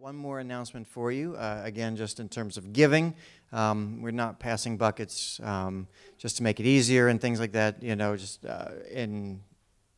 One more announcement for you. Uh, again, just in terms of giving, um, we're not passing buckets um, just to make it easier and things like that. You know, just uh, in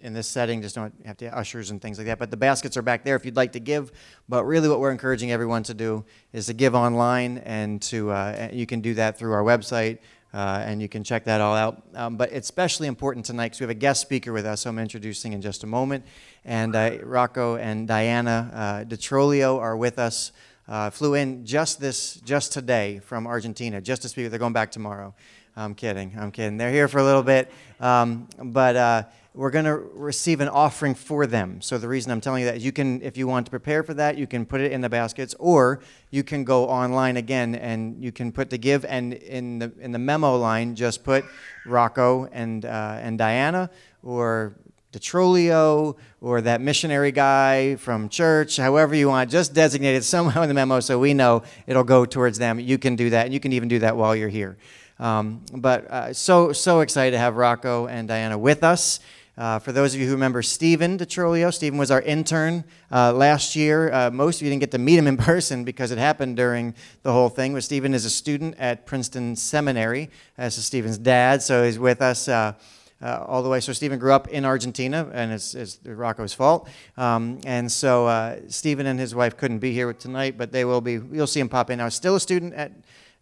in this setting, just don't have to ushers and things like that. But the baskets are back there if you'd like to give. But really, what we're encouraging everyone to do is to give online, and to uh, you can do that through our website. Uh, and you can check that all out. Um, but it's especially important tonight because we have a guest speaker with us, who I'm introducing in just a moment. And uh, Rocco and Diana uh, DeTrolio are with us. Uh, flew in just this, just today from Argentina, just to speak. They're going back tomorrow. I'm kidding. I'm kidding. They're here for a little bit, um, but uh, we're going to receive an offering for them. So the reason I'm telling you that you can, if you want to prepare for that, you can put it in the baskets, or you can go online again and you can put the give and in the in the memo line just put Rocco and uh, and Diana or DeTrolio or that missionary guy from church, however you want, just designate it somehow in the memo so we know it'll go towards them. You can do that, and you can even do that while you're here. Um, but uh, so so excited to have Rocco and Diana with us. Uh, for those of you who remember Stephen DeTrolio, Stephen was our intern uh, last year. Uh, most of you didn't get to meet him in person because it happened during the whole thing. But Stephen is a student at Princeton Seminary. This is Stephen's dad, so he's with us. Uh, uh, all the way. So Stephen grew up in Argentina, and it's, it's Rocco's fault. Um, and so uh, Stephen and his wife couldn't be here tonight, but they will be. You'll see him pop in now. Still a student at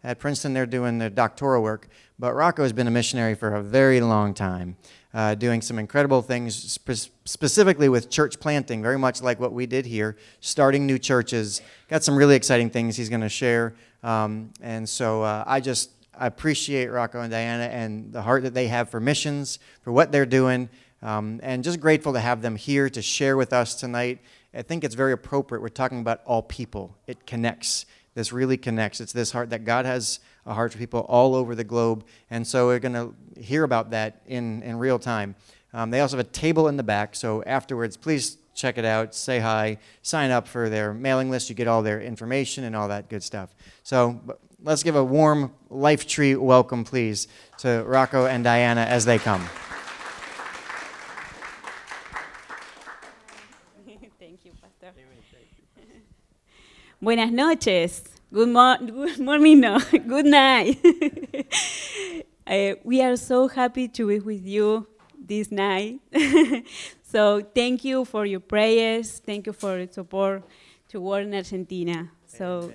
at Princeton. They're doing their doctoral work, but Rocco has been a missionary for a very long time. Uh, doing some incredible things, spe- specifically with church planting, very much like what we did here, starting new churches. Got some really exciting things he's going to share. Um, and so uh, I just I appreciate Rocco and Diana and the heart that they have for missions, for what they're doing, um, and just grateful to have them here to share with us tonight. I think it's very appropriate. We're talking about all people. It connects. This really connects. It's this heart that God has a heart for people all over the globe. And so we're going to hear about that in, in real time. Um, they also have a table in the back. So afterwards, please check it out, say hi, sign up for their mailing list. You get all their information and all that good stuff. So let's give a warm life tree welcome, please, to Rocco and Diana as they come. Thank you, Pastor. Buenas noches. Good, mo- good morning, no. good night. uh, we are so happy to be with you this night. so thank you for your prayers. Thank you for your support to War in Argentina. So.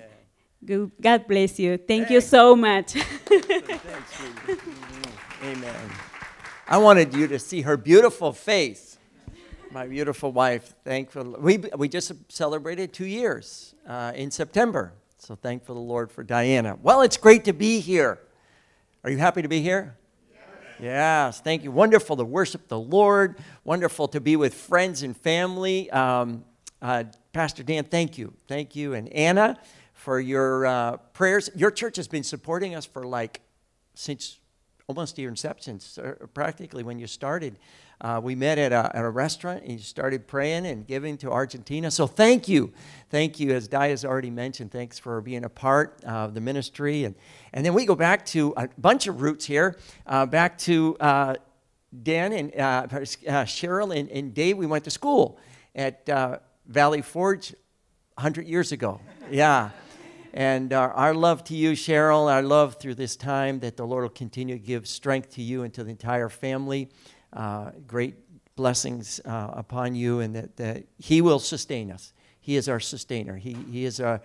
Amen. God bless you. Thank Thanks. you so much. Amen. I wanted you to see her beautiful face. My beautiful wife, thankful. We, we just celebrated two years uh, in September. So thankful the Lord for Diana. Well, it's great to be here. Are you happy to be here? Yes. thank you. Wonderful to worship the Lord. Wonderful to be with friends and family. Um, uh, Pastor Dan, thank you. Thank you. And Anna, for your uh, prayers. Your church has been supporting us for like since almost your inception, practically when you started. Uh, we met at a, at a restaurant and you started praying and giving to Argentina. So thank you. Thank you, as Di has already mentioned. Thanks for being a part of the ministry. And, and then we go back to a bunch of roots here, uh, back to uh, Dan and uh, uh, Cheryl and, and, Dave. We went to school at uh, Valley Forge 100 years ago. Yeah. And our, our, love to you, Cheryl, our love through this time that the Lord will continue to give strength to you and to the entire family. Uh, great blessings uh, upon you, and that, that, He will sustain us. He is our sustainer. He, he is our,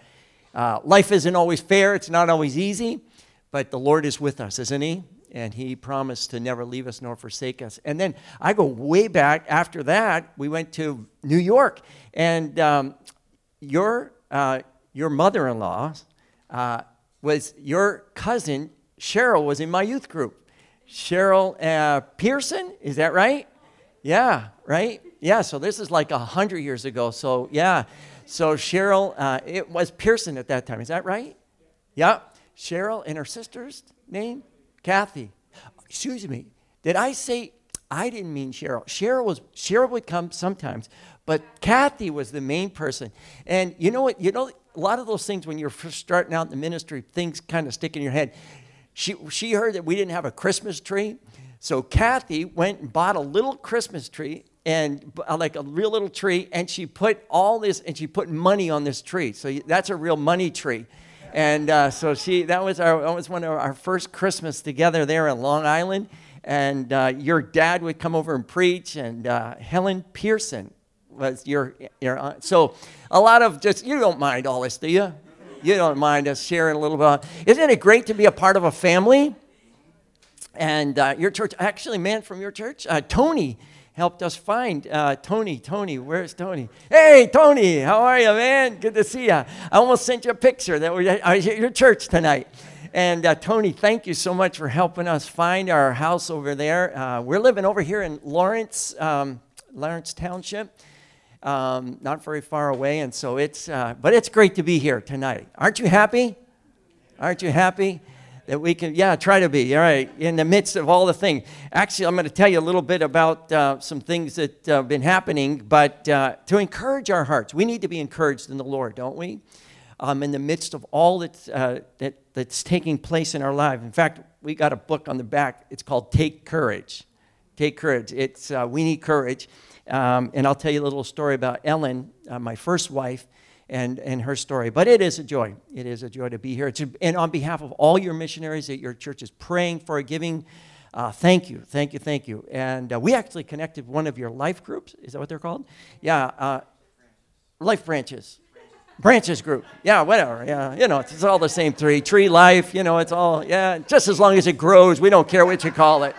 uh, life isn't always fair, it's not always easy, but the Lord is with us, isn't He? And He promised to never leave us nor forsake us. And then I go way back after that, we went to New York, and um, your uh, your mother in law uh, was your cousin, Cheryl, was in my youth group. Cheryl uh, Pearson, is that right? Yeah, right? Yeah, so this is like a 100 years ago. So, yeah. So, Cheryl, uh, it was Pearson at that time. Is that right? Yeah. Cheryl and her sister's name? Kathy. Excuse me. Did I say I didn't mean Cheryl. Cheryl was Cheryl would come sometimes, but Kathy was the main person. And you know what? You know a lot of those things when you're first starting out in the ministry, things kind of stick in your head. She, she heard that we didn't have a Christmas tree. So Kathy went and bought a little Christmas tree and uh, like a real little tree, and she put all this and she put money on this tree. So that's a real money tree. And uh, so she that was our that was one of our first Christmas together there in Long Island. And uh, your dad would come over and preach, and uh, Helen Pearson was your your aunt. So a lot of just you don't mind all this, do you? You don't mind us sharing a little bit. Isn't it great to be a part of a family? And uh, your church, actually, man from your church, uh, Tony helped us find uh, Tony. Tony, where's Tony? Hey, Tony, how are you, man? Good to see you. I almost sent you a picture that we, I was at your church tonight. And uh, Tony, thank you so much for helping us find our house over there. Uh, we're living over here in Lawrence, um, Lawrence Township, um, not very far away. And so it's, uh, but it's great to be here tonight. Aren't you happy? Aren't you happy? that we can, yeah, try to be, all right, in the midst of all the things. Actually, I'm going to tell you a little bit about uh, some things that have been happening, but uh, to encourage our hearts. We need to be encouraged in the Lord, don't we? Um, in the midst of all that, uh, that, that's taking place in our life. In fact, we got a book on the back. It's called Take Courage. Take Courage. It's, uh, we need courage. Um, and I'll tell you a little story about Ellen, uh, my first wife and, and her story. But it is a joy. It is a joy to be here. A, and on behalf of all your missionaries that your church is praying for, giving, uh, thank you, thank you, thank you. And uh, we actually connected one of your life groups. Is that what they're called? Yeah, uh, life branches. Branches group. Yeah, whatever. Yeah, you know, it's, it's all the same three. Tree life, you know, it's all, yeah, just as long as it grows. We don't care what you call it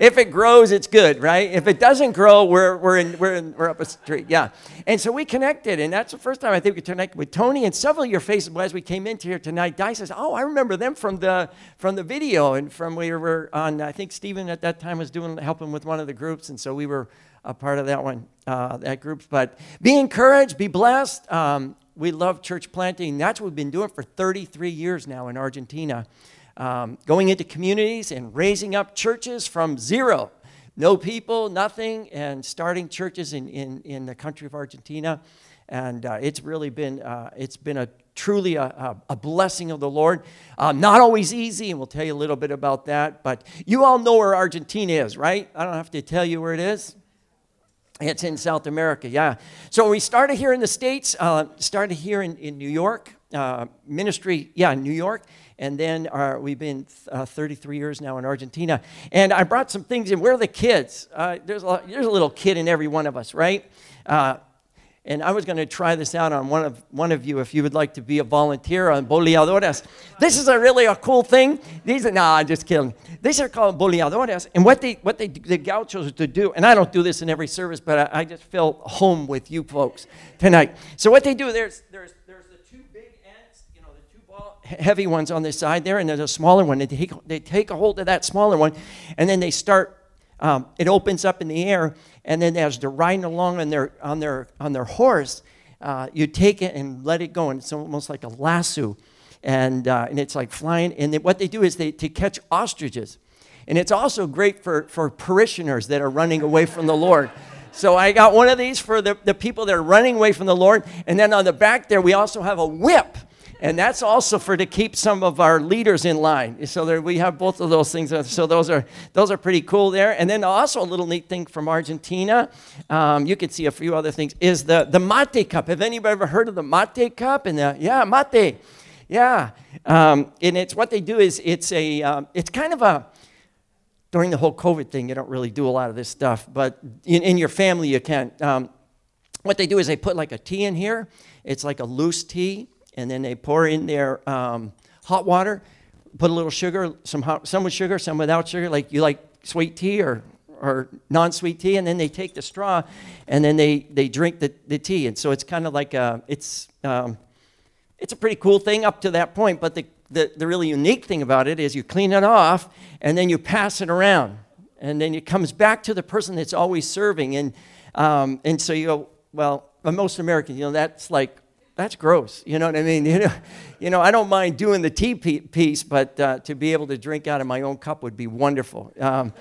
if it grows, it's good, right? If it doesn't grow, we're, we're, in, we're, in, we're up a street. Yeah. And so we connected, and that's the first time I think we connected with Tony and several of your faces as we came into here tonight. Di says, Oh, I remember them from the, from the video and from where we were on, I think Stephen at that time was doing, helping with one of the groups, and so we were a part of that one, uh, that group. But be encouraged, be blessed. Um, we love church planting. That's what we've been doing for 33 years now in Argentina um, going into communities and raising up churches from zero, no people, nothing, and starting churches in, in, in the country of Argentina. And uh, it's really been, uh, it's been a truly a, a, blessing of the Lord. Uh, not always easy, and we'll tell you a little bit about that. But you all know where Argentina is, right? I don't have to tell you where it is. It's in South America, yeah. So we started here in the States, uh, started here in, in New York, uh, ministry, yeah, New York, and then our, uh, we've been uh, 33 years now in Argentina. And I brought some things in. Where are the kids? Uh, there's, a, there's a little kid in every one of us, right? Uh, and I was going to try this out on one of, one of you if you would like to be a volunteer on boleadoras. This is a really a cool thing. These are, nah, I'm just kidding. These are called boleadoras. And what they, what they, the gauchos to do, and I don't do this in every service, but I, I just feel home with you folks tonight. So what they do, there's, there's heavy ones on the side there, and there's a smaller one. They take, they take a hold of that smaller one, and then they start. Um, it opens up in the air, and then as they're riding along on their on their on their horse, uh, you take it and let it go, and it's almost like a lasso, and uh, and it's like flying. And they, what they do is they to catch ostriches, and it's also great for for parishioners that are running away from the Lord. So I got one of these for the, the people that are running away from the Lord. And then on the back there, we also have a whip and that's also for to keep some of our leaders in line. So there, we have both of those things. So those are those are pretty cool there. And then also a little neat thing from Argentina, um, you can see a few other things. Is the the mate cup? Have anybody ever heard of the mate cup? And the yeah mate, yeah. Um, and it's what they do is it's a um, it's kind of a during the whole COVID thing, you don't really do a lot of this stuff, but in, in your family you can. Um, what they do is they put like a tea in here. It's like a loose tea and then they pour in their um, hot water, put a little sugar, some, hot, some with sugar, some without sugar, like you like sweet tea or, or non-sweet tea, and then they take the straw, and then they, they drink the, the tea. And so it's kind of like a, it's, um, it's a pretty cool thing up to that point, but the, the, the really unique thing about it is you clean it off, and then you pass it around. And then it comes back to the person that's always serving. And, um, and so you go, well, most Americans, you know, that's like that's gross. You know what I mean? You know, you know I don't mind doing the tea piece, but uh, to be able to drink out of my own cup would be wonderful. Um,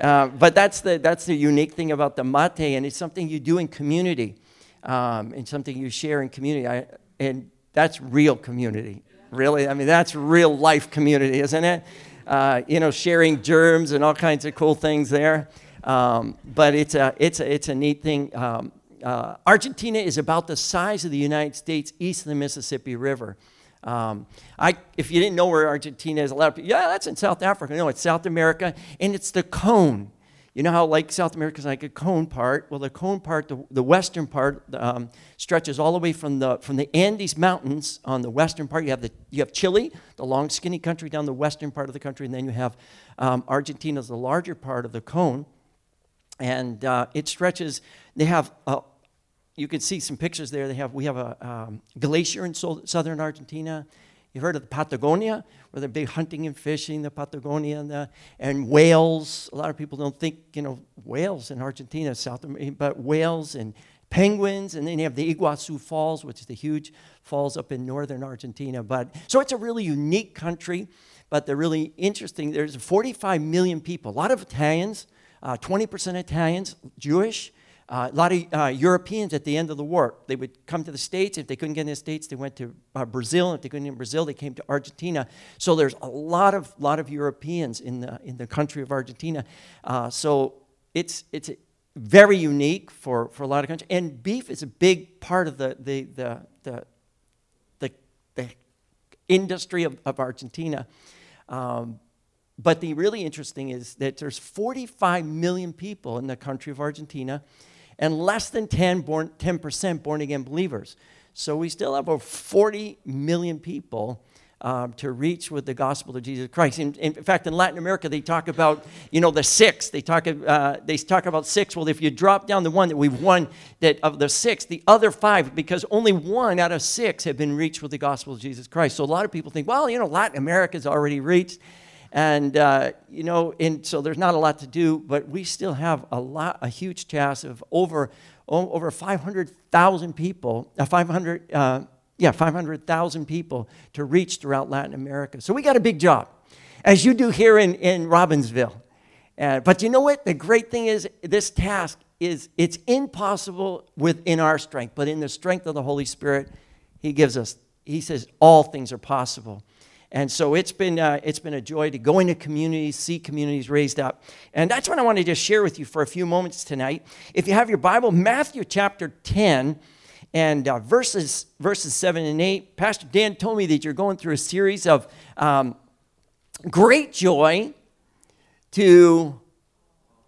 uh, but that's the, that's the unique thing about the mate, and it's something you do in community, um, and something you share in community. I, and that's real community, really. I mean, that's real life community, isn't it? uh, you know, sharing germs and all kinds of cool things there. Um, but it's a, it's, a, it's a neat thing. Um, uh, Argentina is about the size of the United States east of the Mississippi River. Um, I, if you didn't know where Argentina is, a lot of people, yeah, that's in South Africa. No, it's South America, and it's the cone. You know how like South America is like a cone part? Well, the cone part, the, the western part, um, stretches all the way from the from the Andes Mountains on the western part. You have the you have Chile, the long skinny country down the western part of the country, and then you have um, Argentina, the larger part of the cone, and uh, it stretches. They have a, you can see some pictures there. They have we have a um, glacier in so, southern Argentina. You've heard of the Patagonia, where they're big hunting and fishing, the Patagonia and, the, and whales. A lot of people don't think, you know, whales in Argentina, South America, but whales and penguins, and then you have the Iguazu Falls, which is the huge falls up in northern Argentina. But so it's a really unique country, but they're really interesting. There's 45 million people, a lot of Italians, uh, 20% Italians, Jewish. Uh, a lot of uh, Europeans at the end of the war, they would come to the States. If they couldn't get in the States, they went to uh, Brazil. If they couldn't get in Brazil, they came to Argentina. So there's a lot of, lot of Europeans in the, in the country of Argentina. Uh, so it's, it's very unique for, for a lot of countries. And beef is a big part of the, the, the, the, the, the industry of, of Argentina. Um, but the really interesting is that there's 45 million people in the country of Argentina and less than 10 born, 10% born again believers. So we still have over 40 million people um, to reach with the gospel of Jesus Christ. In, in, fact, in Latin America, they talk about, you know, the six. They talk, uh, they talk about six. Well, if you drop down the one that we've won, that of the six, the other five, because only one out of six have been reached with the gospel of Jesus Christ. So a lot of people think, well, you know, Latin America's already reached. And, uh, you know, and so there's not a lot to do, but we still have a lot, a huge task of over, over 500,000 people, uh, 500, uh, yeah, 500,000 people to reach throughout Latin America. So we got a big job, as you do here in, in Robbinsville. Uh, but you know what? The great thing is this task is it's impossible within our strength, but in the strength of the Holy Spirit, He gives us. He says all things are possible. And so it's been, uh, it's been a joy to go into communities, see communities raised up. And that's what I wanted to share with you for a few moments tonight. If you have your Bible, Matthew chapter 10 and uh, verses, verses 7 and 8. Pastor Dan told me that you're going through a series of um, great joy to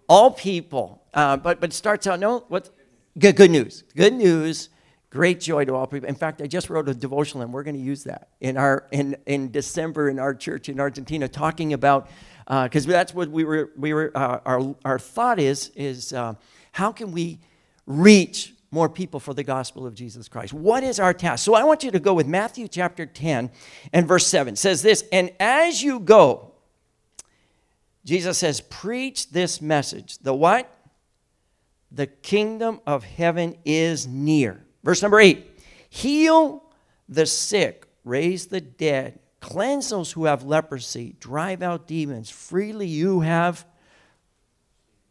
all people. Uh, but, but it starts out, no, what? Good, good news. Good news great joy to all people. In fact, I just wrote a devotional, and we're going to use that in our in in December in our church in Argentina, talking about because uh, that's what we were we were uh, our our thought is is uh, how can we reach more people for the gospel of Jesus Christ. What is our task? So I want you to go with Matthew chapter 10 and verse 7. It says this, and as you go, Jesus says, preach this message. The what? The kingdom of heaven is near. Verse number eight heal the sick, raise the dead, cleanse those who have leprosy, drive out demons. Freely you have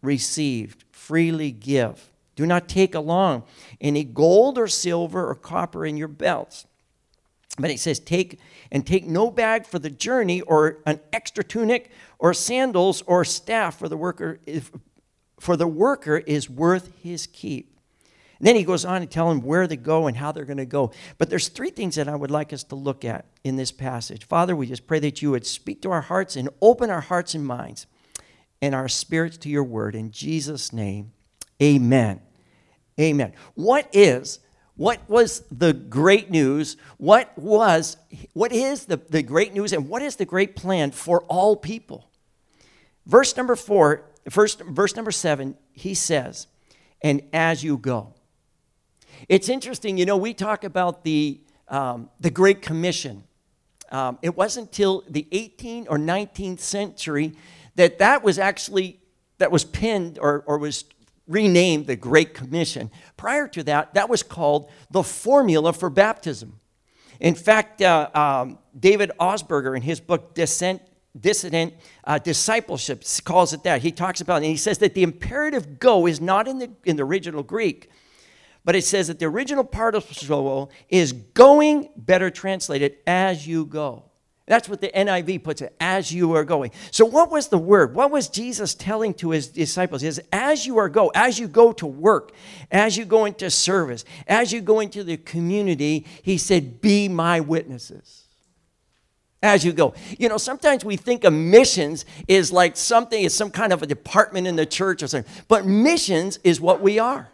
received, freely give. Do not take along any gold or silver or copper in your belts. But he says, take and take no bag for the journey, or an extra tunic, or sandals, or staff for the worker. If, for the worker is worth his keep. And then he goes on to tell them where they go and how they're going to go. But there's three things that I would like us to look at in this passage. Father, we just pray that you would speak to our hearts and open our hearts and minds and our spirits to your word. In Jesus' name, amen. Amen. What is what was the great news? What was what is the, the great news and what is the great plan for all people? Verse number four, first verse number seven, he says, and as you go. It's interesting, you know, we talk about the, um, the Great Commission. Um, it wasn't until the 18th or 19th century that that was actually, that was pinned or, or was renamed the Great Commission. Prior to that, that was called the formula for baptism. In fact, uh, um, David Augsburger, in his book Descent, Dissident uh, Discipleship, calls it that. He talks about it, and he says that the imperative go is not in the, in the original Greek, but it says that the original participle is going, better translated, as you go. That's what the NIV puts it, as you are going. So, what was the word? What was Jesus telling to his disciples? He says, as you are go, as you go to work, as you go into service, as you go into the community, he said, be my witnesses. As you go. You know, sometimes we think of missions is like something, is some kind of a department in the church or something. But missions is what we are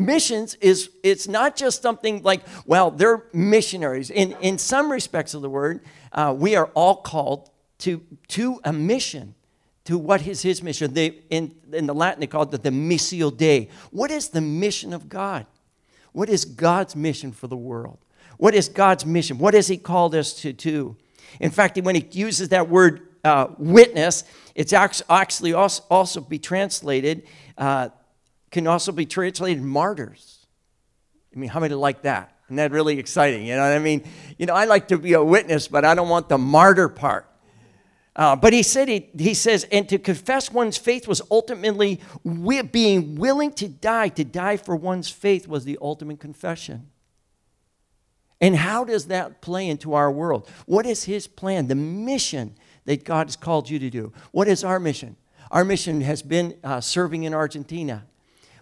missions is it's not just something like well they're missionaries. In, in some respects of the word uh, we are all called to, to a mission to what is his mission. They, in, in the latin they call it the, the missio dei. What is the mission of god? What is god's mission for the world? What is god's mission? What has he called us to do? In fact when he uses that word uh, witness it's actually also, also be translated uh, can also be translated martyrs. I mean, how many like that? Isn't that really exciting? You know what I mean? You know, I like to be a witness, but I don't want the martyr part. Uh, but he said, he, he says, and to confess one's faith was ultimately being willing to die. To die for one's faith was the ultimate confession. And how does that play into our world? What is his plan, the mission that God has called you to do? What is our mission? Our mission has been uh, serving in Argentina.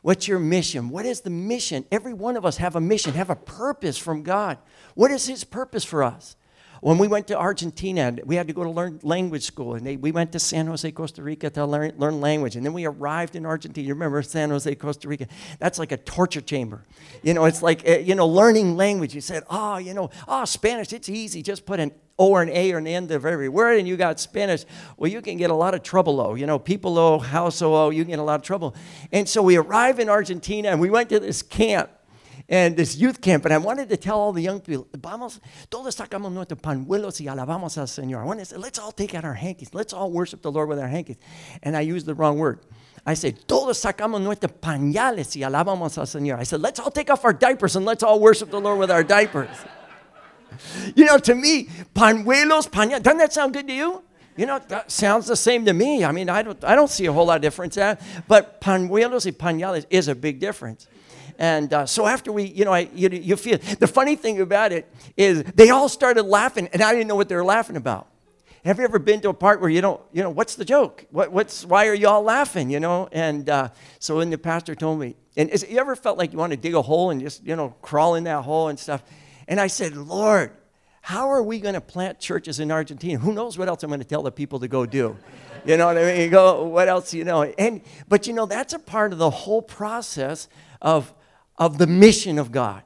What's your mission? What is the mission? Every one of us have a mission, have a purpose from God. What is His purpose for us? When we went to Argentina, we had to go to learn language school, and they, we went to San Jose, Costa Rica to learn, learn language. And then we arrived in Argentina. You remember San Jose, Costa Rica? That's like a torture chamber. You know, it's like, eh, you know, learning language. You said, oh, you know, oh, Spanish, it's easy. Just put an O or an A or an end of every word, and you got Spanish. Well, you can get a lot of trouble, oh. You know, people oh, house oh, you can get a lot of trouble. And so we arrived in Argentina, and we went to this camp and this youth camp, and I wanted to tell all the young people, vamos, todos sacamos nuestros pañuelos y alabamos al Señor. I wanted to say, let's all take out our hankies. Let's all worship the Lord with our hankies. And I used the wrong word. I said, todos sacamos nuestros pañales y alabamos al Señor. I said, let's all take off our diapers and let's all worship the Lord with our diapers. You know, to me, pañuelos, pañales, doesn't that sound good to you? You know, that sounds the same to me. I mean, I don't, I don't see a whole lot of difference there. But pañuelos y pañales is a big difference. And uh, so after we, you know, I, you, you feel, the funny thing about it is they all started laughing and I didn't know what they were laughing about. Have you ever been to a part where you don't, you know, what's the joke? What, what's, why are you all laughing, you know? And uh, so when the pastor told me, and is, you ever felt like you want to dig a hole and just, you know, crawl in that hole and stuff? And I said, Lord, how are we going to plant churches in Argentina? Who knows what else I'm going to tell the people to go do? You know what I mean? You go, what else, you know? And, but you know, that's a part of the whole process of of the mission of God,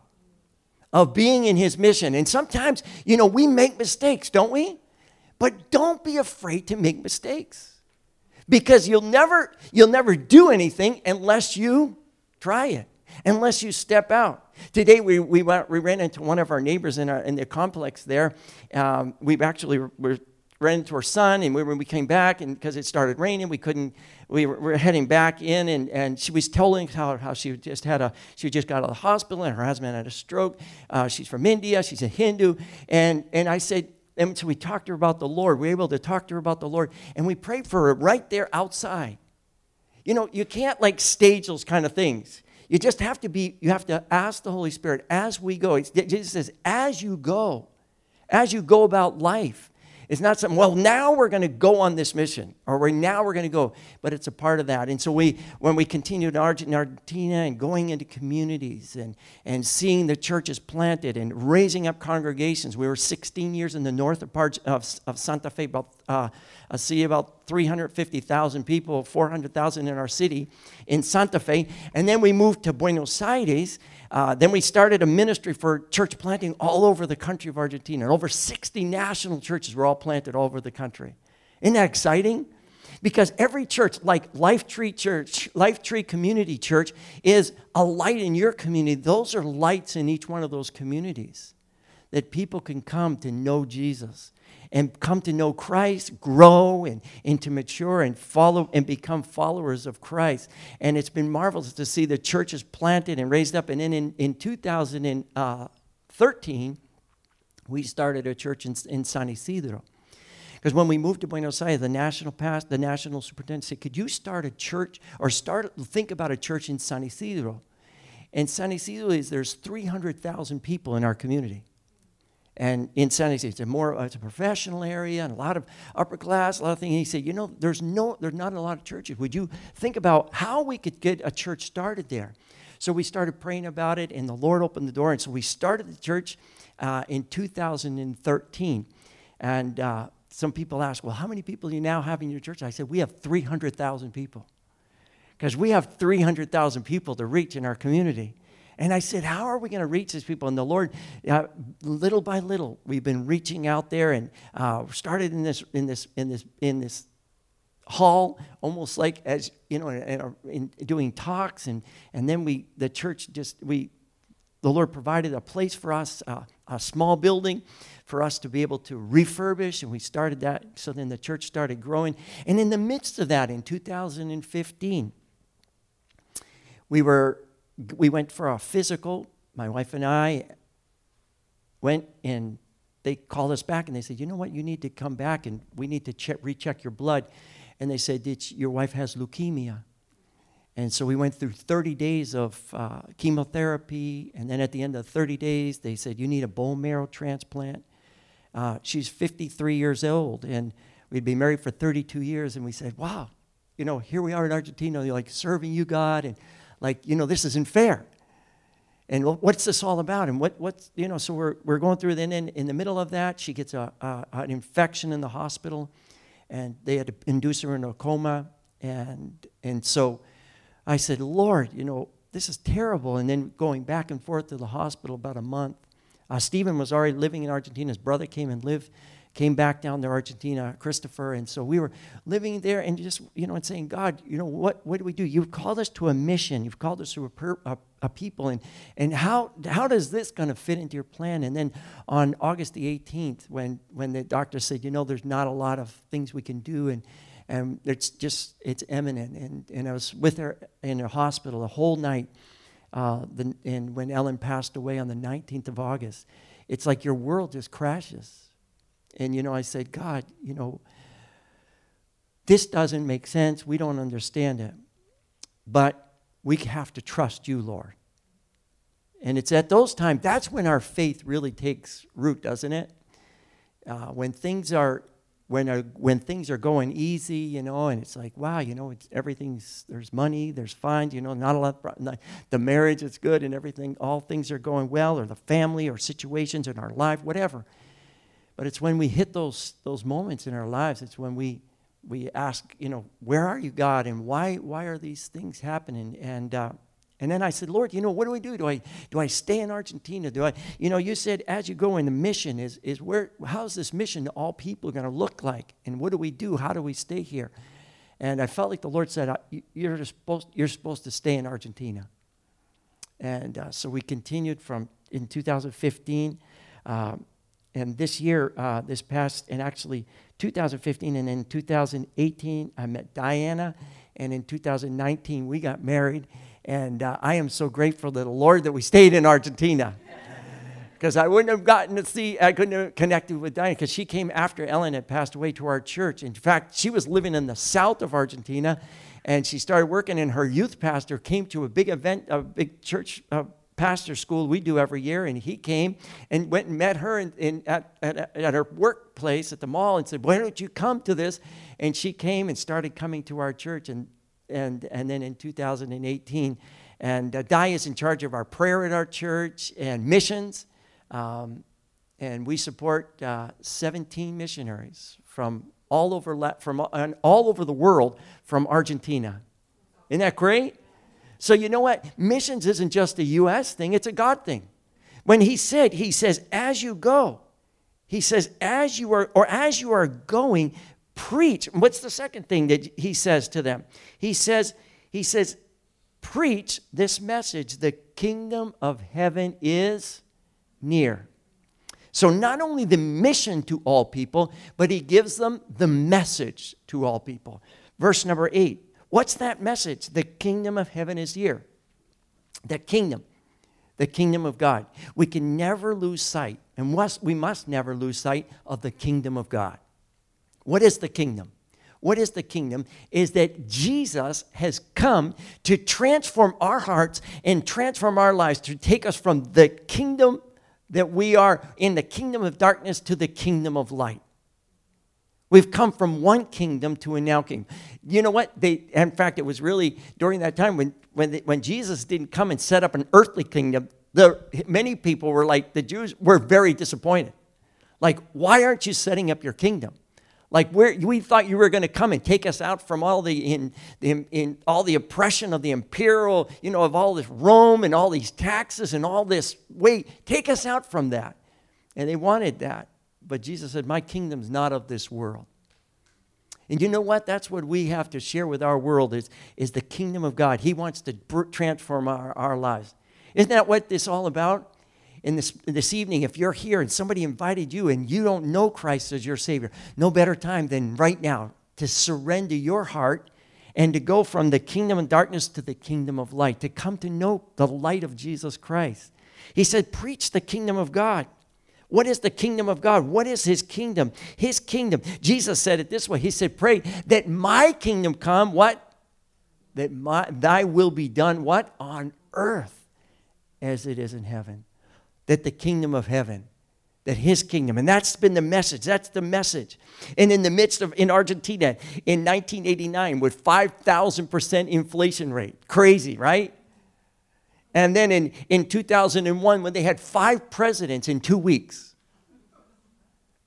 of being in His mission. And sometimes, you know, we make mistakes, don't we? But don't be afraid to make mistakes because you'll never you'll never do anything unless you try it unless you step out today we, we, went, we ran into one of our neighbors in, our, in the complex there um, we actually were ran into her son, and we, when we came back, and because it started raining, we couldn't. We were, heading back in, and, and she was telling how, how she just had a she just got out of the hospital, and her husband had a stroke. Uh, she's from India. She's a Hindu, and and I said. And so we talked to her about the Lord. We were able to talk to her about the Lord, and we prayed for her right there outside. You know, you can't like stage those kind of things. You just have to be, you have to ask the Holy Spirit as we go. Jesus says, as you go, as you go about life, it's not something, well, now we're going to go on this mission, or we're, now we're going to go, but it's a part of that. And so we, when we continued in Argentina and going into communities and, and seeing the churches planted and raising up congregations, we were 16 years in the north part of, of Santa Fe, about uh, a city about 350,000 people, 400,000 in our city in Santa Fe. And then we moved to Buenos Aires. Uh, then we started a ministry for church planting all over the country of Argentina. And Over 60 national churches were all planted all over the country. Isn't that exciting? Because every church, like Life Tree Church, Life Tree Community Church, is a light in your community. Those are lights in each one of those communities that people can come to know Jesus and come to know Christ, grow and, and to mature and follow and become followers of Christ. And it's been marvelous to see the churches planted and raised up. And then in, in 2013, we started a church in, in San Isidro. Because when we moved to Buenos Aires, the national past, the national superintendent said, "Could you start a church or start think about a church in San Isidro?" And San Isidro is there's 300,000 people in our community. And in San Jose, it's a more it's a professional area and a lot of upper class, a lot of things. And he said, you know, there's no there's not a lot of churches. Would you think about how we could get a church started there? So we started praying about it, and the Lord opened the door. And so we started the church uh, in 2013. And uh, some people ask, well, how many people do you now have in your church? I said, we have 300,000 people. Because we have 300,000 people to reach in our community. And I said, How are we going to reach these people? And the Lord, uh, little by little, we've been reaching out there and uh, started in this, in, this, in, this, in this hall, almost like as, you know, in, in doing talks. And, and then we, the church just, we, the Lord provided a place for us, uh, a small building for us to be able to refurbish. And we started that. So then the church started growing. And in the midst of that, in 2015, we were we went for a physical. My wife and I went and they called us back and they said, you know what, you need to come back and we need to check, recheck your blood. And they said, your wife has leukemia. And so we went through 30 days of uh, chemotherapy. And then at the end of 30 days, they said, you need a bone marrow transplant. Uh, she's 53 years old and we'd been married for 32 years. And we said, wow, you know, here we are in Argentina, like serving you, God. And like, you know, this isn't fair. And what's this all about? And what, what's, you know, so we're, we're going through, then in, in the middle of that, she gets a, a, an infection in the hospital, and they had to induce her in a coma. And, and so I said, Lord, you know, this is terrible. And then going back and forth to the hospital about a month. Uh, Stephen was already living in Argentina. His brother came and lived came back down to Argentina, Christopher, and so we were living there and just, you know, and saying, God, you know, what, what do we do? You've called us to a mission. You've called us to a, per, a, a people, and, and how, how does this going to fit into your plan? And then on August the 18th, when, when the doctor said, you know, there's not a lot of things we can do, and, and it's just, it's imminent. And, and I was with her in her hospital the whole night. Uh, the, and when Ellen passed away on the 19th of August, it's like your world just crashes and, you know, I said, God, you know, this doesn't make sense. We don't understand it. But we have to trust you, Lord. And it's at those times, that's when our faith really takes root, doesn't it? Uh, when things are when, are, when things are going easy, you know, and it's like, wow, you know, it's, everything's, there's money, there's fines, you know, not a lot, the marriage is good and everything, all things are going well, or the family or situations in our life, whatever. But it's when we hit those, those moments in our lives, it's when we, we ask, you know, where are you, God, and why, why are these things happening? And, uh, and then I said, Lord, you know, what do we do? Do I, do I stay in Argentina? Do I, you know, you said as you go in the mission is, is where, how's this mission to all people going to look like? And what do we do? How do we stay here? And I felt like the Lord said, you're supposed, you're supposed to stay in Argentina. And uh, so we continued from in 2015. Um, and this year, uh, this past, and actually 2015 and in 2018, I met Diana. And in 2019, we got married. And uh, I am so grateful to the Lord that we stayed in Argentina. Because I wouldn't have gotten to see, I couldn't have connected with Diana because she came after Ellen had passed away to our church. In fact, she was living in the south of Argentina and she started working, and her youth pastor came to a big event, a big church uh, pastor school we do every year, and he came and went and met her in, in, at, at, at her workplace at the mall and said, Why don't you come to this? And she came and started coming to our church. And, and, and then in 2018, and uh, Di is in charge of our prayer at our church and missions. Um, and we support uh, 17 missionaries from all over, from all over the world from Argentina. Isn't that great? So, you know what? Missions isn't just a U.S. thing, it's a God thing. When he said, he says, as you go, he says, as you are, or as you are going, preach. What's the second thing that he says to them? He says, he says, preach this message the kingdom of heaven is near. So, not only the mission to all people, but he gives them the message to all people. Verse number eight What's that message? The kingdom of heaven is here. The kingdom, the kingdom of God. We can never lose sight, and we must never lose sight of the kingdom of God. What is the kingdom? What is the kingdom? Is that Jesus has come to transform our hearts and transform our lives, to take us from the kingdom that we are in the kingdom of darkness to the kingdom of light. We've come from one kingdom to a now kingdom. You know what? They, in fact, it was really during that time when, when, when Jesus didn't come and set up an earthly kingdom, the, many people were like, the Jews were very disappointed. Like, why aren't you setting up your kingdom? Like we thought you were going to come and take us out from all the in, in, in, all the oppression of the imperial, you know, of all this Rome and all these taxes and all this. Wait, take us out from that. And they wanted that. But Jesus said, My kingdom's not of this world. And you know what? That's what we have to share with our world is, is the kingdom of God. He wants to transform our, our lives. Isn't that what this all about? in this, this evening, if you're here and somebody invited you and you don't know Christ as your Savior, no better time than right now to surrender your heart and to go from the kingdom of darkness to the kingdom of light, to come to know the light of Jesus Christ. He said, Preach the kingdom of God. What is the kingdom of God? What is his kingdom? His kingdom. Jesus said it this way He said, Pray that my kingdom come, what? That my, thy will be done, what? On earth as it is in heaven that the kingdom of heaven, that his kingdom, and that's been the message. That's the message. And in the midst of, in Argentina, in 1989, with 5,000% inflation rate, crazy, right? And then in, in 2001, when they had five presidents in two weeks,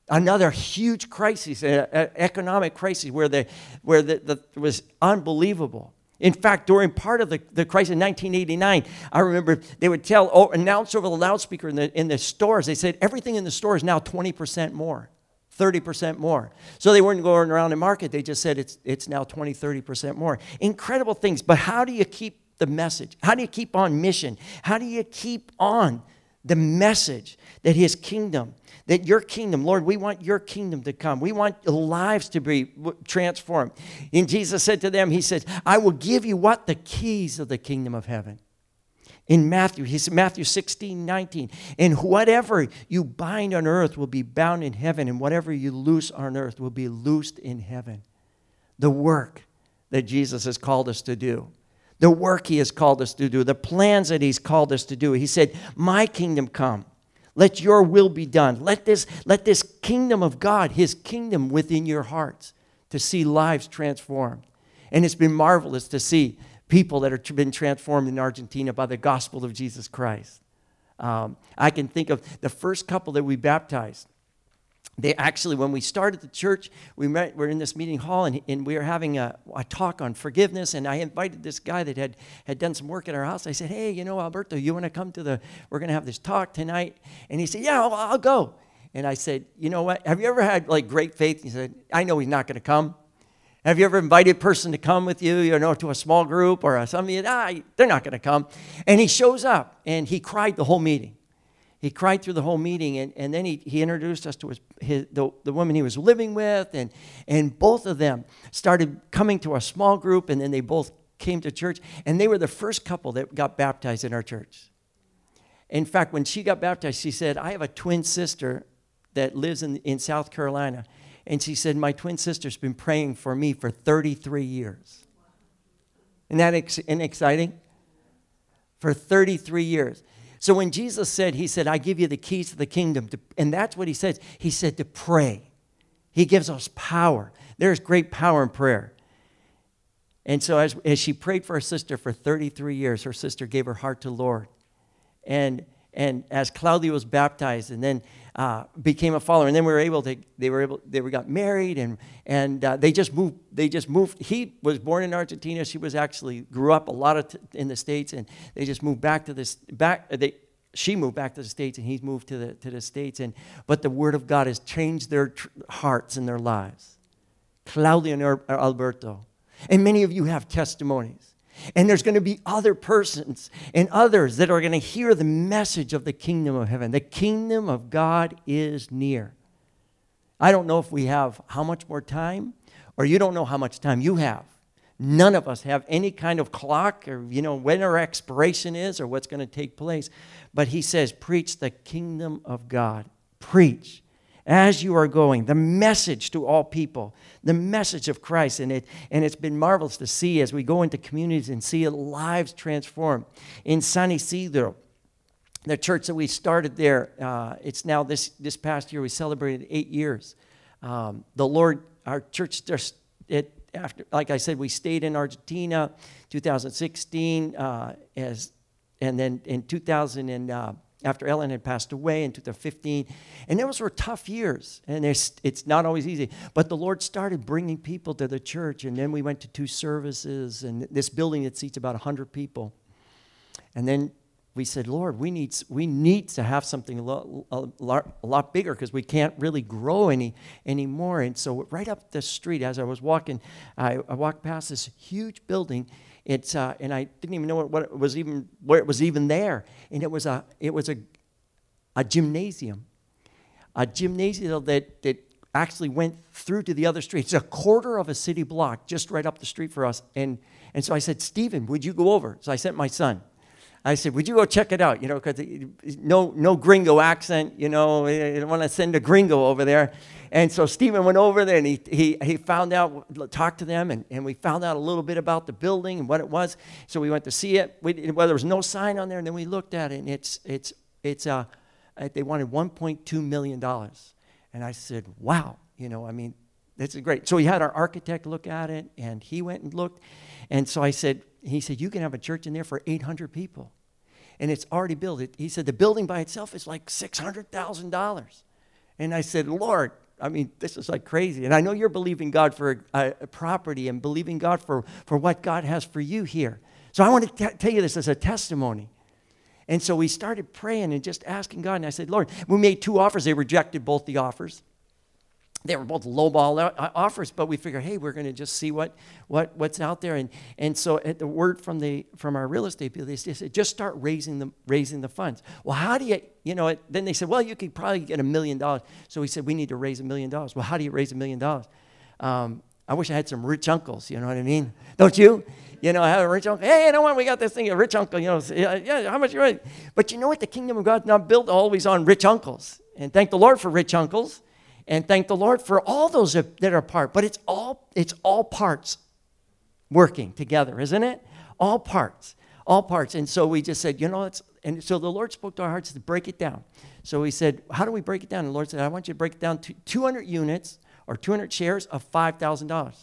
another huge crisis, an economic crisis where, the, where the, the, was unbelievable. In fact, during part of the, the crisis in 1989, I remember they would tell, oh, announce over the loudspeaker in the, in the stores, they said everything in the store is now 20% more, 30% more. So they weren't going around the market, they just said it's, it's now 20, 30% more. Incredible things, but how do you keep the message? How do you keep on mission? How do you keep on the message that his kingdom that your kingdom, Lord, we want your kingdom to come. We want lives to be transformed. And Jesus said to them, He said, I will give you what? The keys of the kingdom of heaven. In Matthew, he said, Matthew 16, 19, and whatever you bind on earth will be bound in heaven, and whatever you loose on earth will be loosed in heaven. The work that Jesus has called us to do the work he has called us to do, the plans that he's called us to do. He said, My kingdom come. Let your will be done. Let this, let this kingdom of God, his kingdom within your hearts, to see lives transformed. And it's been marvelous to see people that have been transformed in Argentina by the gospel of Jesus Christ. Um, I can think of the first couple that we baptized they actually, when we started the church, we met, we're in this meeting hall and, and we were having a, a, talk on forgiveness. And I invited this guy that had, had done some work at our house. I said, Hey, you know, Alberto, you want to come to the, we're going to have this talk tonight. And he said, Yeah, I'll, I'll, go. And I said, You know what? Have you ever had like great faith? He said, I know he's not going to come. Have you ever invited a person to come with you, you know, to a small group or a, something? Ah, they're not going to come. And he shows up and he cried the whole meeting he cried through the whole meeting and, and then he, he introduced us to his, his, the, the woman he was living with and, and both of them started coming to our small group and then they both came to church and they were the first couple that got baptized in our church. In fact when she got baptized she said i have a twin sister that lives in, in south carolina and she said my twin sister's been praying for me for 33 years. Isn't that ex- exciting? For 33 years so when Jesus said, He said, I give you the keys to the kingdom, to, and that's what He says. He said to pray. He gives us power. There's great power in prayer. And so as, as she prayed for her sister for 33 years, her sister gave her heart to Lord. And, and as Claudia was baptized and then uh, became a follower, and then we were able to, they were able, they were got married and, and uh, they just moved, they just moved. He was born in Argentina. She was actually, grew up a lot of t- in the States and they just moved back to this, back, they, she moved back to the States and he's moved to the, to the States. And, but the Word of God has changed their tr- hearts and their lives. Claudia and Alberto. And many of you have testimonies. And there's going to be other persons and others that are going to hear the message of the kingdom of heaven. The kingdom of God is near. I don't know if we have how much more time, or you don't know how much time you have. None of us have any kind of clock or, you know, when our expiration is or what's going to take place. But he says, preach the kingdom of God. Preach as you are going, the message to all people, the message of Christ. And, it, and it's been marvelous to see as we go into communities and see lives transformed. In San Isidro, the church that we started there, uh, it's now this, this past year, we celebrated eight years. Um, the Lord, our church just, it, after, like I said, we stayed in Argentina 2016, uh, as, and then in 2000, and, uh, after Ellen had passed away in 2015. And those were tough years, and it's, it's not always easy. But the Lord started bringing people to the church, and then we went to two services, and this building that seats about 100 people. And then we said, Lord, we need, we need to have something a lot, a lot, a lot bigger because we can't really grow any anymore. And so, right up the street, as I was walking, I, I walked past this huge building. It's, uh, and I didn't even know what, what it was even, where it was even there. And it was a, it was a, a gymnasium, a gymnasium that, that actually went through to the other street. It's a quarter of a city block just right up the street for us. And, and so I said, Stephen, would you go over? So I sent my son. I said, "Would you go check it out?" You know, because no no gringo accent. You know, I don't want to send a gringo over there. And so Stephen went over there and he, he, he found out, talked to them, and, and we found out a little bit about the building and what it was. So we went to see it. We, well, there was no sign on there, and then we looked at it, and it's it's it's uh, they wanted 1.2 million dollars, and I said, "Wow, you know, I mean, this is great." So we had our architect look at it, and he went and looked, and so I said, he said, You can have a church in there for 800 people. And it's already built. He said, The building by itself is like $600,000. And I said, Lord, I mean, this is like crazy. And I know you're believing God for a, a property and believing God for, for what God has for you here. So I want to t- tell you this as a testimony. And so we started praying and just asking God. And I said, Lord, we made two offers. They rejected both the offers they were both lowball uh, offers, but we figured, hey, we're going to just see what, what, what's out there. And, and so at the word from, the, from our real estate people, they said, just start raising the, raising the funds. Well, how do you, you know, then they said, well, you could probably get a million dollars. So we said, we need to raise a million dollars. Well, how do you raise a million dollars? Um, I wish I had some rich uncles, you know what I mean? Don't you? You know, I have a rich uncle. Hey, you know what? We got this thing, a rich uncle, you know, yeah, yeah how much you raise? But you know what? The kingdom of God's not built always on rich uncles. And thank the Lord for rich uncles and thank the Lord for all those that are part. But it's all it's all parts working together, isn't it? All parts, all parts. And so we just said, you know, it's and so the Lord spoke to our hearts to break it down. So we said, how do we break it down? And the Lord said, I want you to break it down to 200 units or 200 shares of $5,000.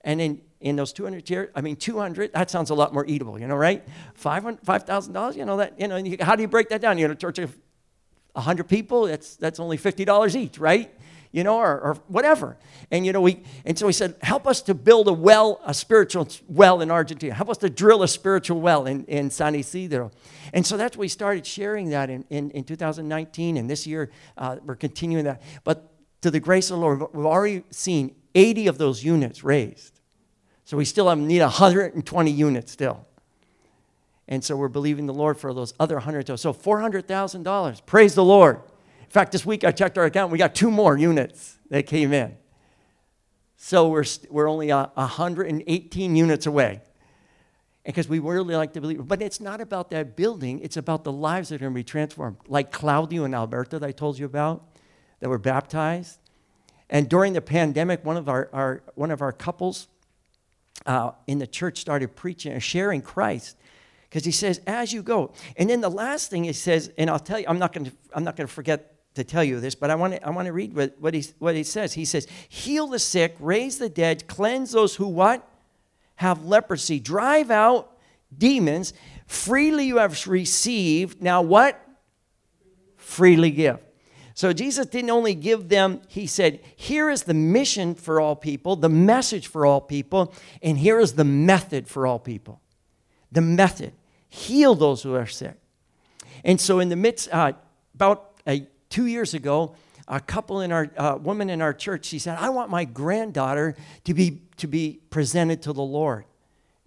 And then in those 200 shares, I mean, 200, that sounds a lot more eatable, you know, right? $5,000, you know, that, you know, how do you break that down? You know, church of 100 people, that's, that's only $50 each, right? You know, or, or whatever. And, you know, we, and so he said, help us to build a well, a spiritual well in Argentina. Help us to drill a spiritual well in, in San Isidro. And so that's we started sharing that in, in, in 2019. And this year, uh, we're continuing that. But to the grace of the Lord, we've already seen 80 of those units raised. So we still have, need 120 units still. And so we're believing the Lord for those other hundred. So $400,000. Praise the Lord. In fact, this week I checked our account. We got two more units that came in. So we're, we're only uh, 118 units away. Because we really like to believe. But it's not about that building, it's about the lives that are going to be transformed. Like Claudio and Alberta that I told you about, that were baptized. And during the pandemic, one of our, our one of our couples uh, in the church started preaching and sharing Christ because he says, as you go. And then the last thing he says, and I'll tell you, I'm not going to, I'm not going to forget to tell you this, but I want to, I want to read what, what, he, what he says. He says, heal the sick, raise the dead, cleanse those who what? Have leprosy, drive out demons. Freely you have received. Now what? Freely give. So Jesus didn't only give them, he said, here is the mission for all people, the message for all people, and here is the method for all people the method heal those who are sick. And so, in the midst, uh, about uh, two years ago, a couple in our uh, woman in our church, she said, "I want my granddaughter to be to be presented to the Lord."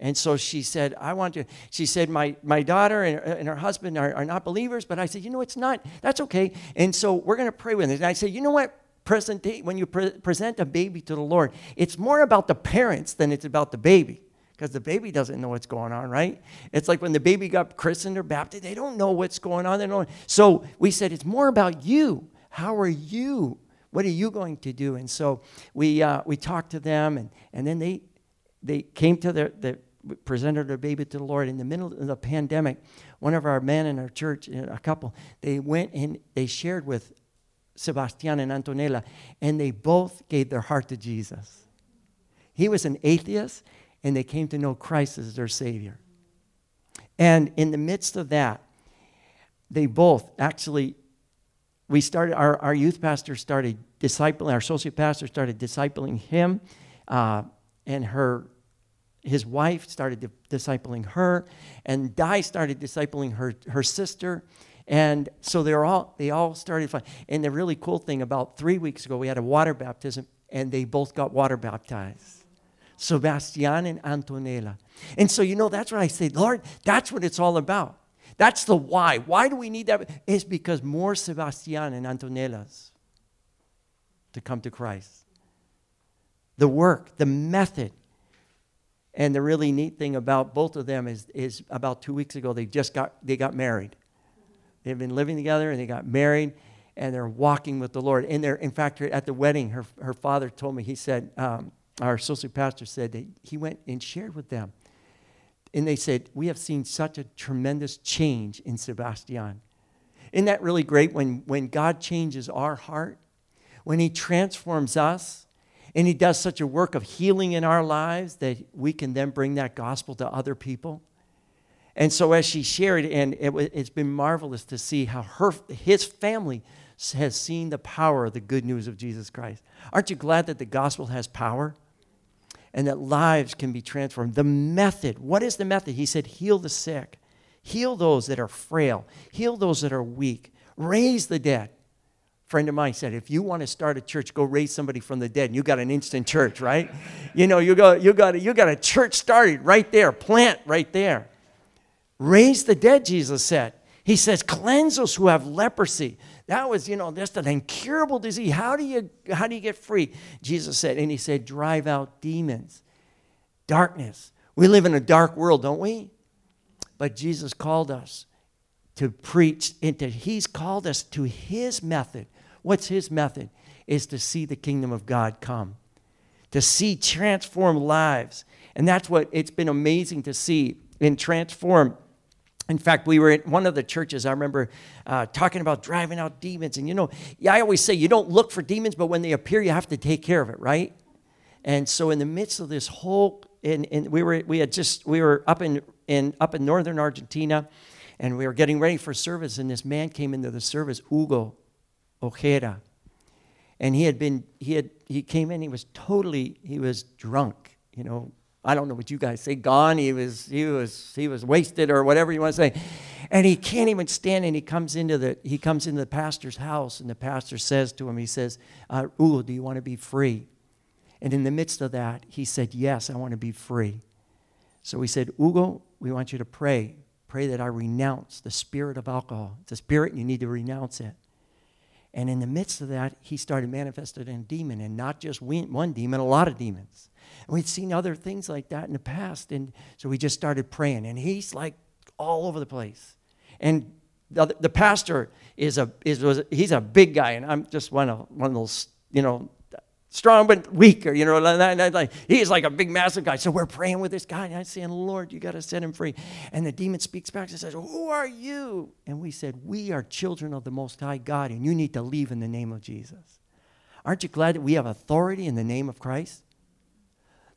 And so she said, I want to, she said, my, my daughter and, and her husband are, are not believers, but I said, you know, it's not, that's okay. And so we're going to pray with it. And I said, you know what? Present, when you pre- present a baby to the Lord, it's more about the parents than it's about the baby because the baby doesn't know what's going on, right? It's like when the baby got christened or baptized, they don't know what's going on. They don't. So we said it's more about you. How are you? What are you going to do? And so we uh, we talked to them, and and then they they came to their, their presented their baby to the Lord in the middle of the pandemic. one of our men in our church, a couple, they went and they shared with Sebastian and Antonella, and they both gave their heart to Jesus. He was an atheist, and they came to know Christ as their Savior. And in the midst of that, they both actually, we started, our, our youth pastor started discipling, our associate pastor started discipling him, uh, and her, his wife started di- discipling her, and Di started discipling her, her sister. And so they're all, they all started. And the really cool thing about three weeks ago, we had a water baptism, and they both got water baptized. Sebastian and Antonella. And so, you know, that's what I say, Lord, that's what it's all about. That's the why. Why do we need that? It's because more Sebastian and Antonellas to come to Christ. The work, the method. And the really neat thing about both of them is, is about two weeks ago, they just got, they got married. They've been living together and they got married and they're walking with the Lord. And they're, in fact, at the wedding, her, her father told me, he said, um, our associate pastor said that he went and shared with them. And they said, We have seen such a tremendous change in Sebastian. Isn't that really great when, when God changes our heart? When He transforms us and He does such a work of healing in our lives that we can then bring that gospel to other people? And so, as she shared, and it, has been marvelous to see how her, his family has seen the power of the good news of Jesus Christ. Aren't you glad that the gospel has power? And that lives can be transformed. The method, what is the method? He said, heal the sick, heal those that are frail, heal those that are weak, raise the dead. A friend of mine said, if you want to start a church, go raise somebody from the dead. And you got an instant church, right? you know, you got, you, got, you got a church started right there, plant right there. Raise the dead, Jesus said. He says, cleanse those who have leprosy. That was, you know, just an incurable disease. How do you how do you get free? Jesus said, and he said, drive out demons. Darkness. We live in a dark world, don't we? But Jesus called us to preach into he's called us to his method. What's his method? Is to see the kingdom of God come. To see transformed lives. And that's what it's been amazing to see in transform in fact, we were at one of the churches, I remember uh, talking about driving out demons. And you know, I always say you don't look for demons, but when they appear, you have to take care of it, right? And so, in the midst of this whole, and, and we were we had just we were up in, in up in northern Argentina, and we were getting ready for service, and this man came into the service, Hugo Ojeda, and he had been he had he came in, he was totally he was drunk, you know, I don't know what you guys say, gone. He was, he was, he was wasted or whatever you want to say. And he can't even stand and he comes into the, he comes into the pastor's house and the pastor says to him, he says, uh, Ooh, do you want to be free? And in the midst of that, he said, Yes, I want to be free. So we said, Ugo, we want you to pray. Pray that I renounce the spirit of alcohol. It's a spirit, you need to renounce it. And in the midst of that, he started manifesting a demon, and not just one demon, a lot of demons. And we'd seen other things like that in the past. And so we just started praying. And he's like all over the place. And the, the pastor is a, is, was, he's a big guy. And I'm just one of, one of those, you know, strong but weaker, you know. Like, he's like a big, massive guy. So we're praying with this guy, and I'm saying, Lord, you got to set him free. And the demon speaks back and says, Who are you? And we said, We are children of the Most High God, and you need to leave in the name of Jesus. Aren't you glad that we have authority in the name of Christ?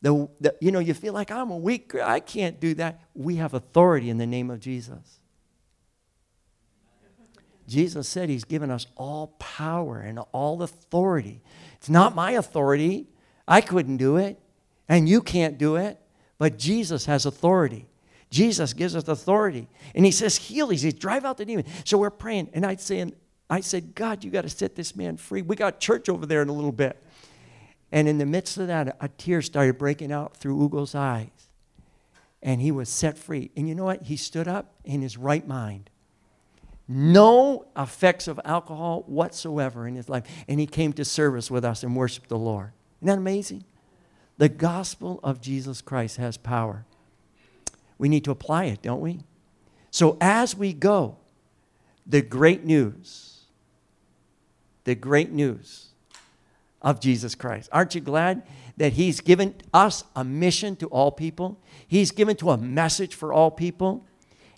The, the, you know, you feel like I'm a weak, I can't do that. We have authority in the name of Jesus. Jesus said he's given us all power and all authority. It's not my authority. I couldn't do it, and you can't do it, but Jesus has authority. Jesus gives us authority. And he says, heal. He says, drive out the demon. So we're praying. And I'd say, I said, God, you got to set this man free. We got church over there in a little bit. And in the midst of that, a tear started breaking out through Ugo's eyes. And he was set free. And you know what? He stood up in his right mind. No effects of alcohol whatsoever in his life. And he came to service with us and worshiped the Lord. Isn't that amazing? The gospel of Jesus Christ has power. We need to apply it, don't we? So as we go, the great news, the great news of Jesus Christ. Aren't you glad that He's given us a mission to all people? He's given to a message for all people.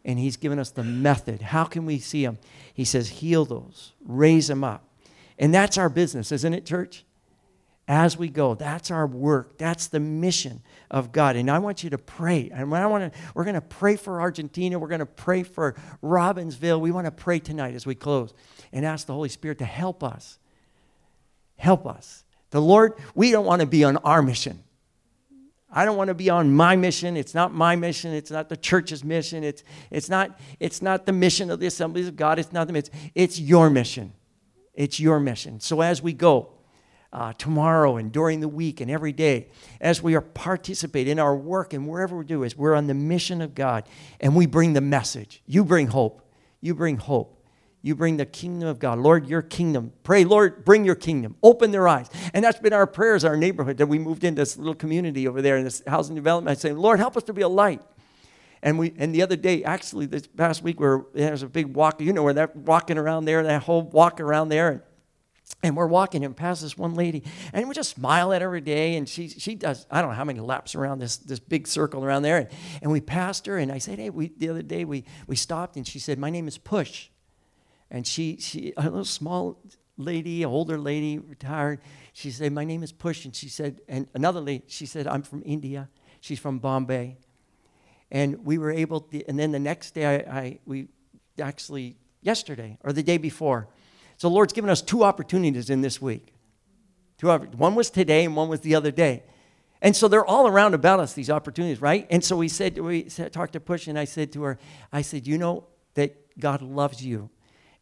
And He's given us the method. How can we see them? He says, heal those, raise them up. And that's our business, isn't it, church? As we go, that's our work. That's the mission of God. And I want you to pray. And I want to, we're going to pray for Argentina. We're going to pray for Robbinsville. We want to pray tonight as we close and ask the Holy Spirit to help us. Help us. The Lord, we don't want to be on our mission. I don't want to be on my mission. It's not my mission. It's not the church's mission. It's, it's, not, it's not the mission of the assemblies of God. It's not the mission. It's your mission. It's your mission. So as we go uh, tomorrow and during the week and every day, as we are participate in our work and wherever we do is, we're on the mission of God and we bring the message. You bring hope. You bring hope. You bring the kingdom of God. Lord, your kingdom. Pray, Lord, bring your kingdom. Open their eyes. And that's been our prayers, our neighborhood, that we moved into this little community over there in this housing development, I saying, Lord, help us to be a light. And we and the other day, actually this past week, where there was a big walk, you know, where they're walking around there, that whole walk around there. And, and we're walking and past this one lady, and we just smile at her every day. And she she does I don't know how many laps around this this big circle around there. And, and we passed her, and I said, hey, we the other day we we stopped, and she said, my name is Push. And she, she, a little small lady, older lady, retired, she said, My name is Push. And she said, and another lady, she said, I'm from India. She's from Bombay. And we were able to, and then the next day, I, I we actually, yesterday or the day before. So Lord's given us two opportunities in this week. Two, one was today and one was the other day. And so they're all around about us, these opportunities, right? And so we said, we talked to Push, and I said to her, I said, you know that God loves you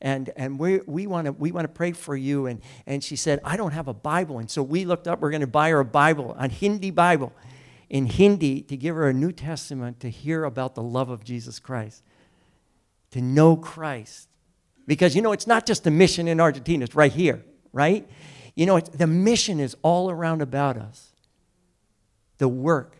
and, and we, we want to we wanna pray for you. And, and she said, I don't have a Bible. And so we looked up, we're going to buy her a Bible, a Hindi Bible in Hindi to give her a New Testament to hear about the love of Jesus Christ, to know Christ. Because, you know, it's not just a mission in Argentina, it's right here, right? You know, the mission is all around about us. The work.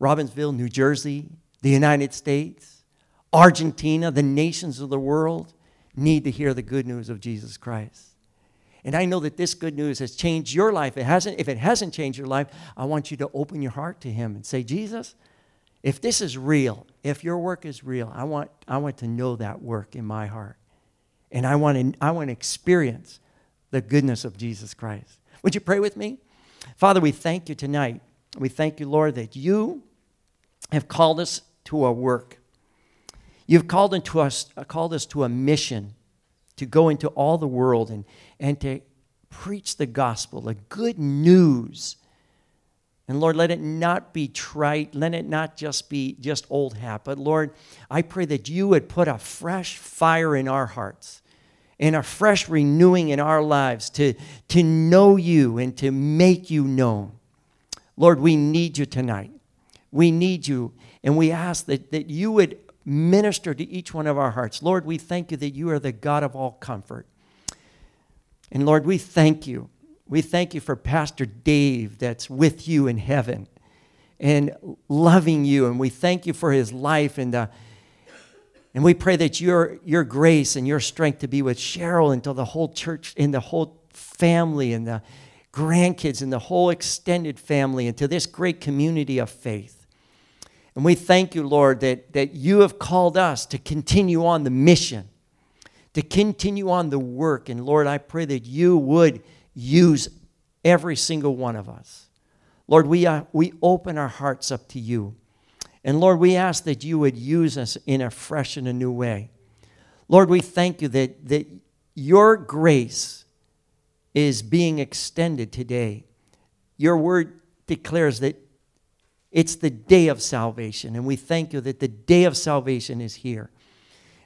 Robbinsville, New Jersey, the United States, Argentina, the nations of the world need to hear the good news of Jesus Christ. And I know that this good news has changed your life. It hasn't, if it hasn't changed your life, I want you to open your heart to Him and say, Jesus, if this is real, if your work is real, I want, I want to know that work in my heart. And I want, to, I want to experience the goodness of Jesus Christ. Would you pray with me? Father, we thank you tonight. We thank you, Lord, that you have called us to a work. You've called, into us, uh, called us to a mission to go into all the world and, and to preach the gospel, the good news. And Lord, let it not be trite. Let it not just be just old hat. But Lord, I pray that you would put a fresh fire in our hearts and a fresh renewing in our lives to, to know you and to make you known. Lord, we need you tonight. We need you. And we ask that, that you would minister to each one of our hearts. Lord, we thank you that you are the God of all comfort. And Lord, we thank you. We thank you for Pastor Dave that's with you in heaven and loving you. And we thank you for his life. And, uh, and we pray that your, your grace and your strength to be with Cheryl until the whole church and the whole family and the grandkids and the whole extended family and to this great community of faith. And we thank you, Lord, that, that you have called us to continue on the mission, to continue on the work. And Lord, I pray that you would use every single one of us. Lord, we, uh, we open our hearts up to you. And Lord, we ask that you would use us in a fresh and a new way. Lord, we thank you that, that your grace is being extended today. Your word declares that it's the day of salvation. And we thank you that the day of salvation is here.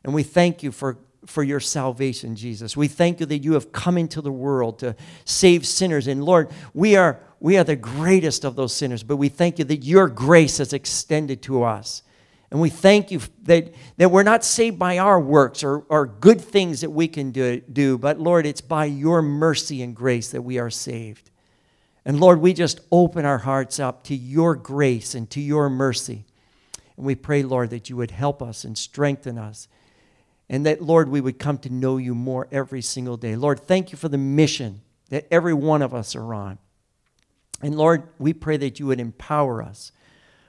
And we thank you for, for your salvation, Jesus. We thank you that you have come into the world to save sinners. And Lord, we are, we are the greatest of those sinners, but we thank you that your grace has extended to us. And we thank you that, that we're not saved by our works or, or good things that we can do, do, but Lord, it's by your mercy and grace that we are saved. And Lord, we just open our hearts up to your grace and to your mercy. And we pray, Lord, that you would help us and strengthen us. And that, Lord, we would come to know you more every single day. Lord, thank you for the mission that every one of us are on. And Lord, we pray that you would empower us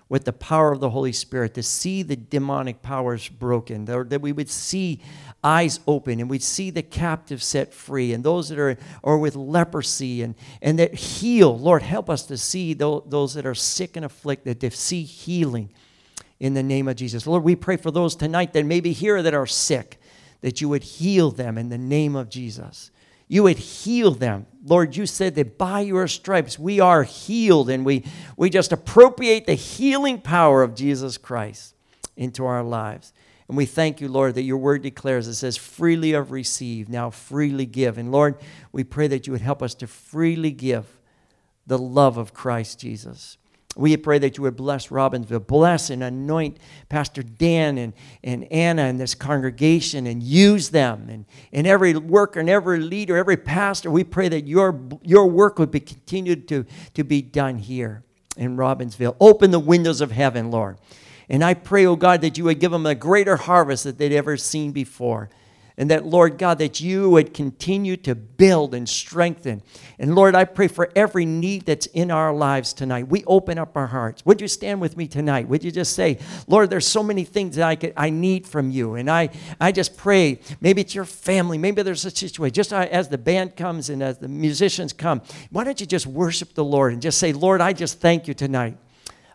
with the power of the Holy Spirit to see the demonic powers broken, that we would see eyes open and we'd see the captive set free and those that are or with leprosy and, and that heal. Lord, help us to see those, that are sick and afflicted, to see healing in the name of Jesus. Lord, we pray for those tonight that maybe here that are sick, that you would heal them in the name of Jesus. You would heal them. Lord, you said that by your stripes we are healed, and we, we just appropriate the healing power of Jesus Christ into our lives. And we thank you, Lord, that your word declares it says, freely have received, now freely give. And Lord, we pray that you would help us to freely give the love of Christ Jesus. We pray that you would bless Robbinsville, bless and anoint Pastor Dan and, and Anna and this congregation and use them and, and every worker and every leader, every pastor. We pray that your, your work would be continued to, to be done here in Robbinsville. Open the windows of heaven, Lord. And I pray, oh God, that you would give them a greater harvest that they'd ever seen before. And that, Lord God, that you would continue to build and strengthen. And Lord, I pray for every need that's in our lives tonight. We open up our hearts. Would you stand with me tonight? Would you just say, Lord, there's so many things that I, could, I need from you. And I, I just pray, maybe it's your family, maybe there's a situation. Just as the band comes and as the musicians come, why don't you just worship the Lord and just say, Lord, I just thank you tonight.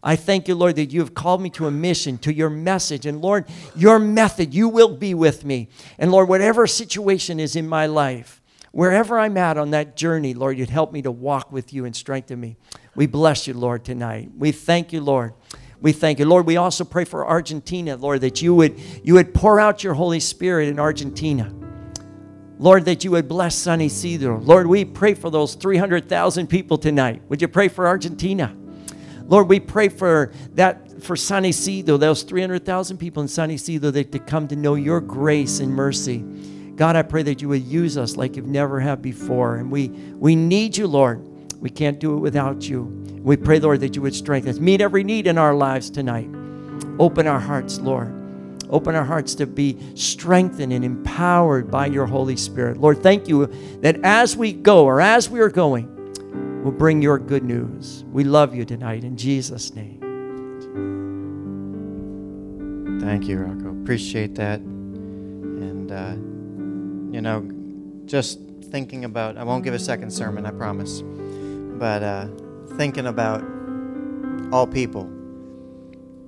I thank you, Lord, that you have called me to a mission, to your message. And Lord, your method, you will be with me. And Lord, whatever situation is in my life, wherever I'm at on that journey, Lord, you'd help me to walk with you and strengthen me. We bless you, Lord, tonight. We thank you, Lord. We thank you. Lord, we also pray for Argentina, Lord, that you would, you would pour out your Holy Spirit in Argentina. Lord, that you would bless San Isidro. Lord, we pray for those 300,000 people tonight. Would you pray for Argentina? Lord, we pray for that for San Isidro, those 300,000 people in San Isidro that to come to know your grace and mercy. God, I pray that you would use us like you've never have before. And we, we need you, Lord. We can't do it without you. We pray, Lord, that you would strengthen us. Meet every need in our lives tonight. Open our hearts, Lord. Open our hearts to be strengthened and empowered by your Holy Spirit. Lord, thank you that as we go or as we are going, will bring your good news. We love you tonight in Jesus' name. Thank you, Rocco. Appreciate that. And, uh, you know, just thinking about, I won't give a second sermon, I promise, but uh, thinking about all people.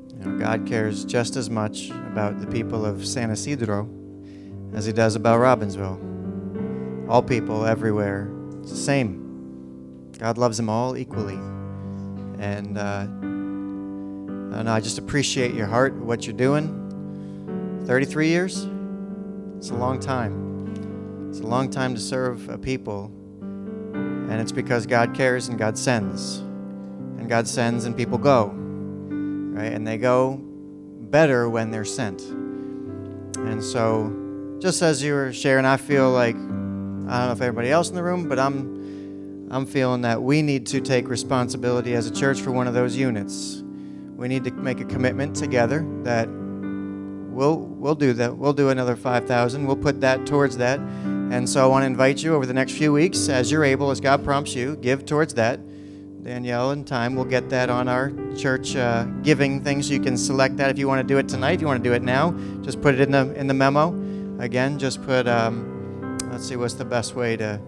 You know, God cares just as much about the people of San Isidro as he does about Robbinsville. All people everywhere, it's the same. God loves them all equally. And, uh, and I just appreciate your heart, what you're doing. 33 years? It's a long time. It's a long time to serve a people. And it's because God cares and God sends. And God sends and people go. Right? And they go better when they're sent. And so, just as you were sharing, I feel like, I don't know if everybody else in the room, but I'm I'm feeling that we need to take responsibility as a church for one of those units. We need to make a commitment together that we'll we'll do that. We'll do another 5,000. We'll put that towards that. And so I want to invite you over the next few weeks as you're able as God prompts you, give towards that. Danielle and time we'll get that on our church uh, giving thing so you can select that if you want to do it tonight if you want to do it now just put it in the in the memo again just put um, let's see what's the best way to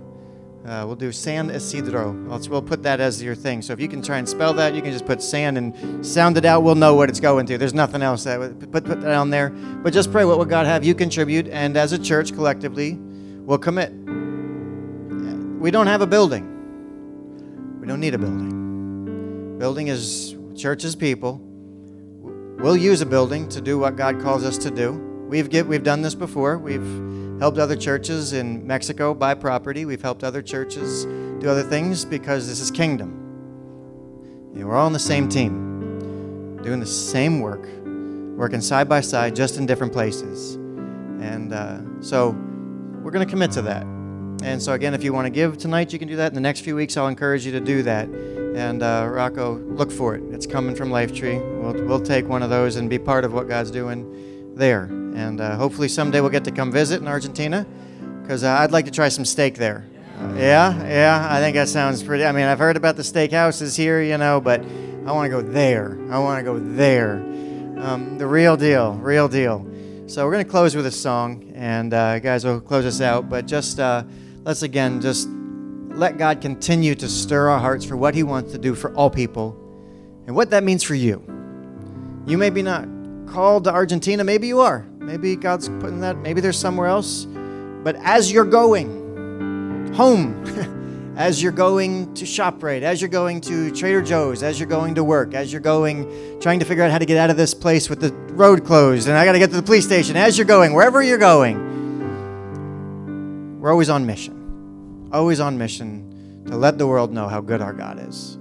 uh, we'll do San Isidro. we'll put that as your thing. So if you can try and spell that, you can just put San and sound it out. We'll know what it's going to. There's nothing else that put put that on there. But just pray what would God have you contribute, and as a church collectively, we'll commit. We don't have a building. We don't need a building. Building is church's people. We'll use a building to do what God calls us to do. We've get, we've done this before. We've helped other churches in Mexico buy property. We've helped other churches do other things because this is kingdom. We're all on the same team, doing the same work, working side by side, just in different places. And uh, so we're going to commit to that. And so, again, if you want to give tonight, you can do that. In the next few weeks, I'll encourage you to do that. And uh, Rocco, look for it. It's coming from Lifetree. We'll, we'll take one of those and be part of what God's doing there. And uh, hopefully someday we'll get to come visit in Argentina because uh, I'd like to try some steak there. Uh, yeah, yeah, I think that sounds pretty. I mean, I've heard about the steak houses here, you know, but I want to go there. I want to go there. Um, the real deal, real deal. So we're going to close with a song, and uh, guys will close us out. But just uh, let's again just let God continue to stir our hearts for what He wants to do for all people, and what that means for you. You may be not called to Argentina. Maybe you are. Maybe God's putting that. Maybe there's somewhere else. But as you're going home, as you're going to ShopRite, as you're going to Trader Joe's, as you're going to work, as you're going, trying to figure out how to get out of this place with the road closed, and I got to get to the police station, as you're going, wherever you're going, we're always on mission. Always on mission to let the world know how good our God is.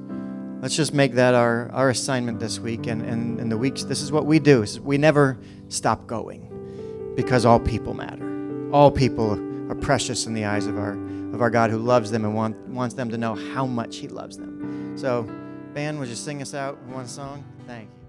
Let's just make that our, our assignment this week and, and, and the weeks. This is what we do. We never stop going because all people matter. All people are precious in the eyes of our, of our God who loves them and want, wants them to know how much He loves them. So, band, would you sing us out one song? Thank you.